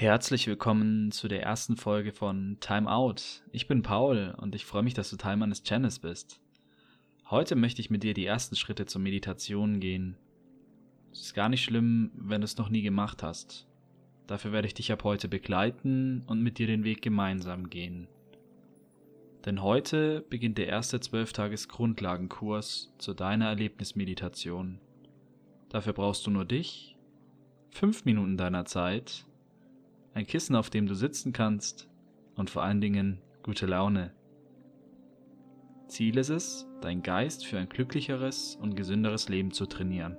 Herzlich willkommen zu der ersten Folge von Time Out. Ich bin Paul und ich freue mich, dass du Teil meines Channels bist. Heute möchte ich mit dir die ersten Schritte zur Meditation gehen. Es ist gar nicht schlimm, wenn du es noch nie gemacht hast. Dafür werde ich dich ab heute begleiten und mit dir den Weg gemeinsam gehen. Denn heute beginnt der erste Zwölftages-Grundlagenkurs zu deiner Erlebnismeditation. Dafür brauchst du nur dich, fünf Minuten deiner Zeit ein Kissen, auf dem du sitzen kannst und vor allen Dingen gute Laune. Ziel ist es, deinen Geist für ein glücklicheres und gesünderes Leben zu trainieren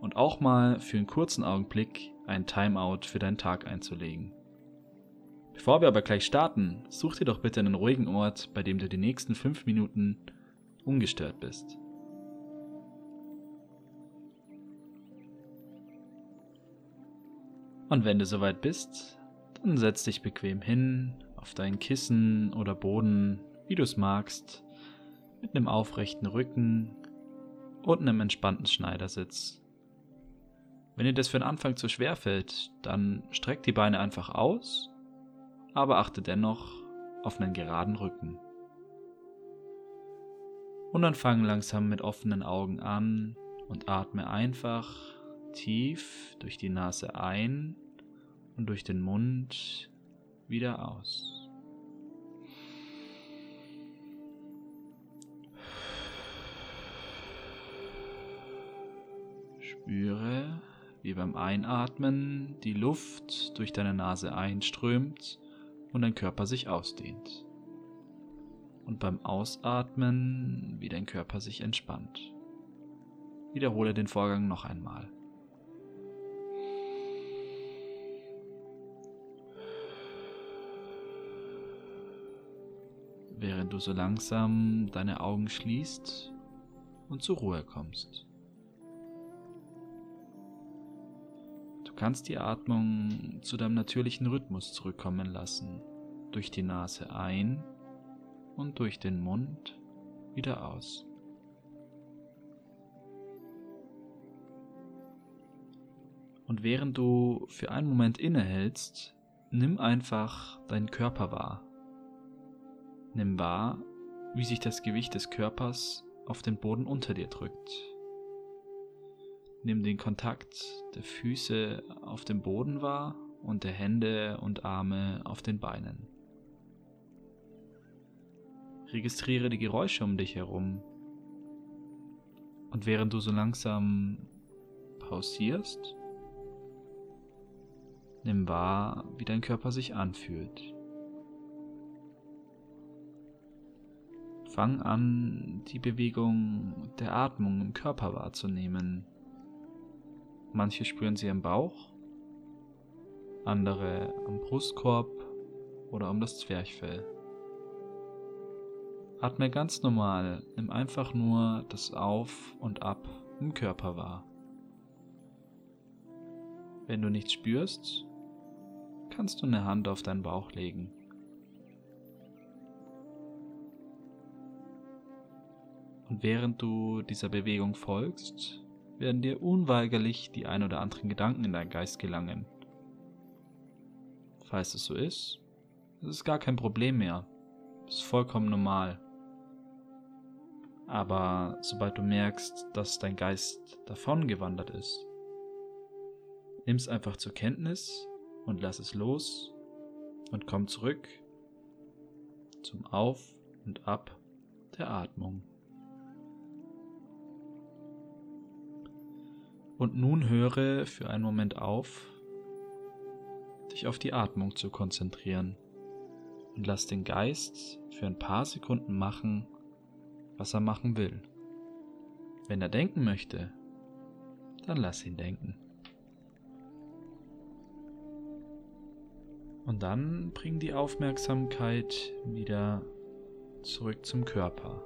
und auch mal für einen kurzen Augenblick ein Timeout für deinen Tag einzulegen. Bevor wir aber gleich starten, such dir doch bitte einen ruhigen Ort, bei dem du die nächsten fünf Minuten ungestört bist. Und wenn du soweit bist, dann setz dich bequem hin, auf dein Kissen oder Boden, wie du es magst, mit einem aufrechten Rücken und einem entspannten Schneidersitz. Wenn dir das für den Anfang zu schwer fällt, dann streck die Beine einfach aus, aber achte dennoch auf einen geraden Rücken. Und dann fang langsam mit offenen Augen an und atme einfach tief durch die Nase ein und durch den Mund wieder aus. Spüre, wie beim Einatmen die Luft durch deine Nase einströmt und dein Körper sich ausdehnt. Und beim Ausatmen, wie dein Körper sich entspannt. Wiederhole den Vorgang noch einmal. Während du so langsam deine Augen schließt und zur Ruhe kommst. Du kannst die Atmung zu deinem natürlichen Rhythmus zurückkommen lassen, durch die Nase ein und durch den Mund wieder aus. Und während du für einen Moment innehältst, nimm einfach deinen Körper wahr. Nimm wahr, wie sich das Gewicht des Körpers auf den Boden unter dir drückt. Nimm den Kontakt der Füße auf dem Boden wahr und der Hände und Arme auf den Beinen. Registriere die Geräusche um dich herum. Und während du so langsam pausierst, nimm wahr, wie dein Körper sich anfühlt. Fang an, die Bewegung der Atmung im Körper wahrzunehmen. Manche spüren sie am Bauch, andere am Brustkorb oder um das Zwerchfell. Atme ganz normal, nimm einfach nur das Auf und Ab im Körper wahr. Wenn du nichts spürst, kannst du eine Hand auf deinen Bauch legen. Und während du dieser Bewegung folgst, werden dir unweigerlich die ein oder anderen Gedanken in deinen Geist gelangen. Falls es so ist, ist es gar kein Problem mehr. Ist vollkommen normal. Aber sobald du merkst, dass dein Geist davon gewandert ist, nimm es einfach zur Kenntnis und lass es los und komm zurück zum Auf und Ab der Atmung. Und nun höre für einen Moment auf, dich auf die Atmung zu konzentrieren und lass den Geist für ein paar Sekunden machen, was er machen will. Wenn er denken möchte, dann lass ihn denken. Und dann bring die Aufmerksamkeit wieder zurück zum Körper,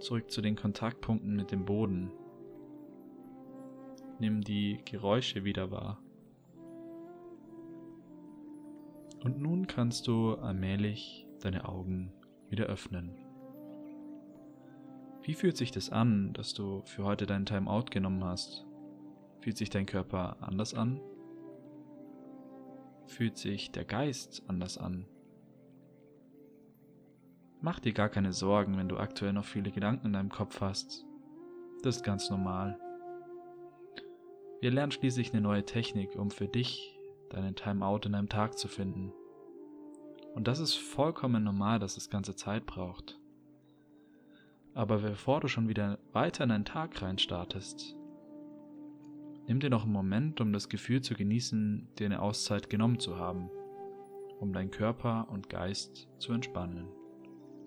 zurück zu den Kontaktpunkten mit dem Boden, Nimm die Geräusche wieder wahr. Und nun kannst du allmählich deine Augen wieder öffnen. Wie fühlt sich das an, dass du für heute deinen Timeout genommen hast? Fühlt sich dein Körper anders an? fühlt sich der Geist anders an. Mach dir gar keine Sorgen, wenn du aktuell noch viele Gedanken in deinem Kopf hast. Das ist ganz normal. Wir lernen schließlich eine neue Technik, um für dich deinen Timeout in einem Tag zu finden. Und das ist vollkommen normal, dass das ganze Zeit braucht. Aber bevor du schon wieder weiter in einen Tag reinstartest, nimm dir noch einen Moment, um das Gefühl zu genießen, dir eine Auszeit genommen zu haben, um deinen Körper und Geist zu entspannen.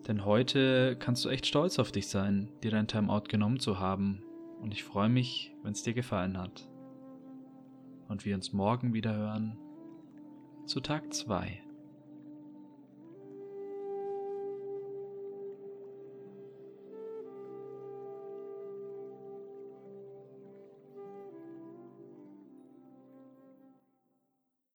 Denn heute kannst du echt stolz auf dich sein, dir dein Timeout genommen zu haben. Und ich freue mich, wenn es dir gefallen hat. Und wir uns morgen wieder hören zu Tag 2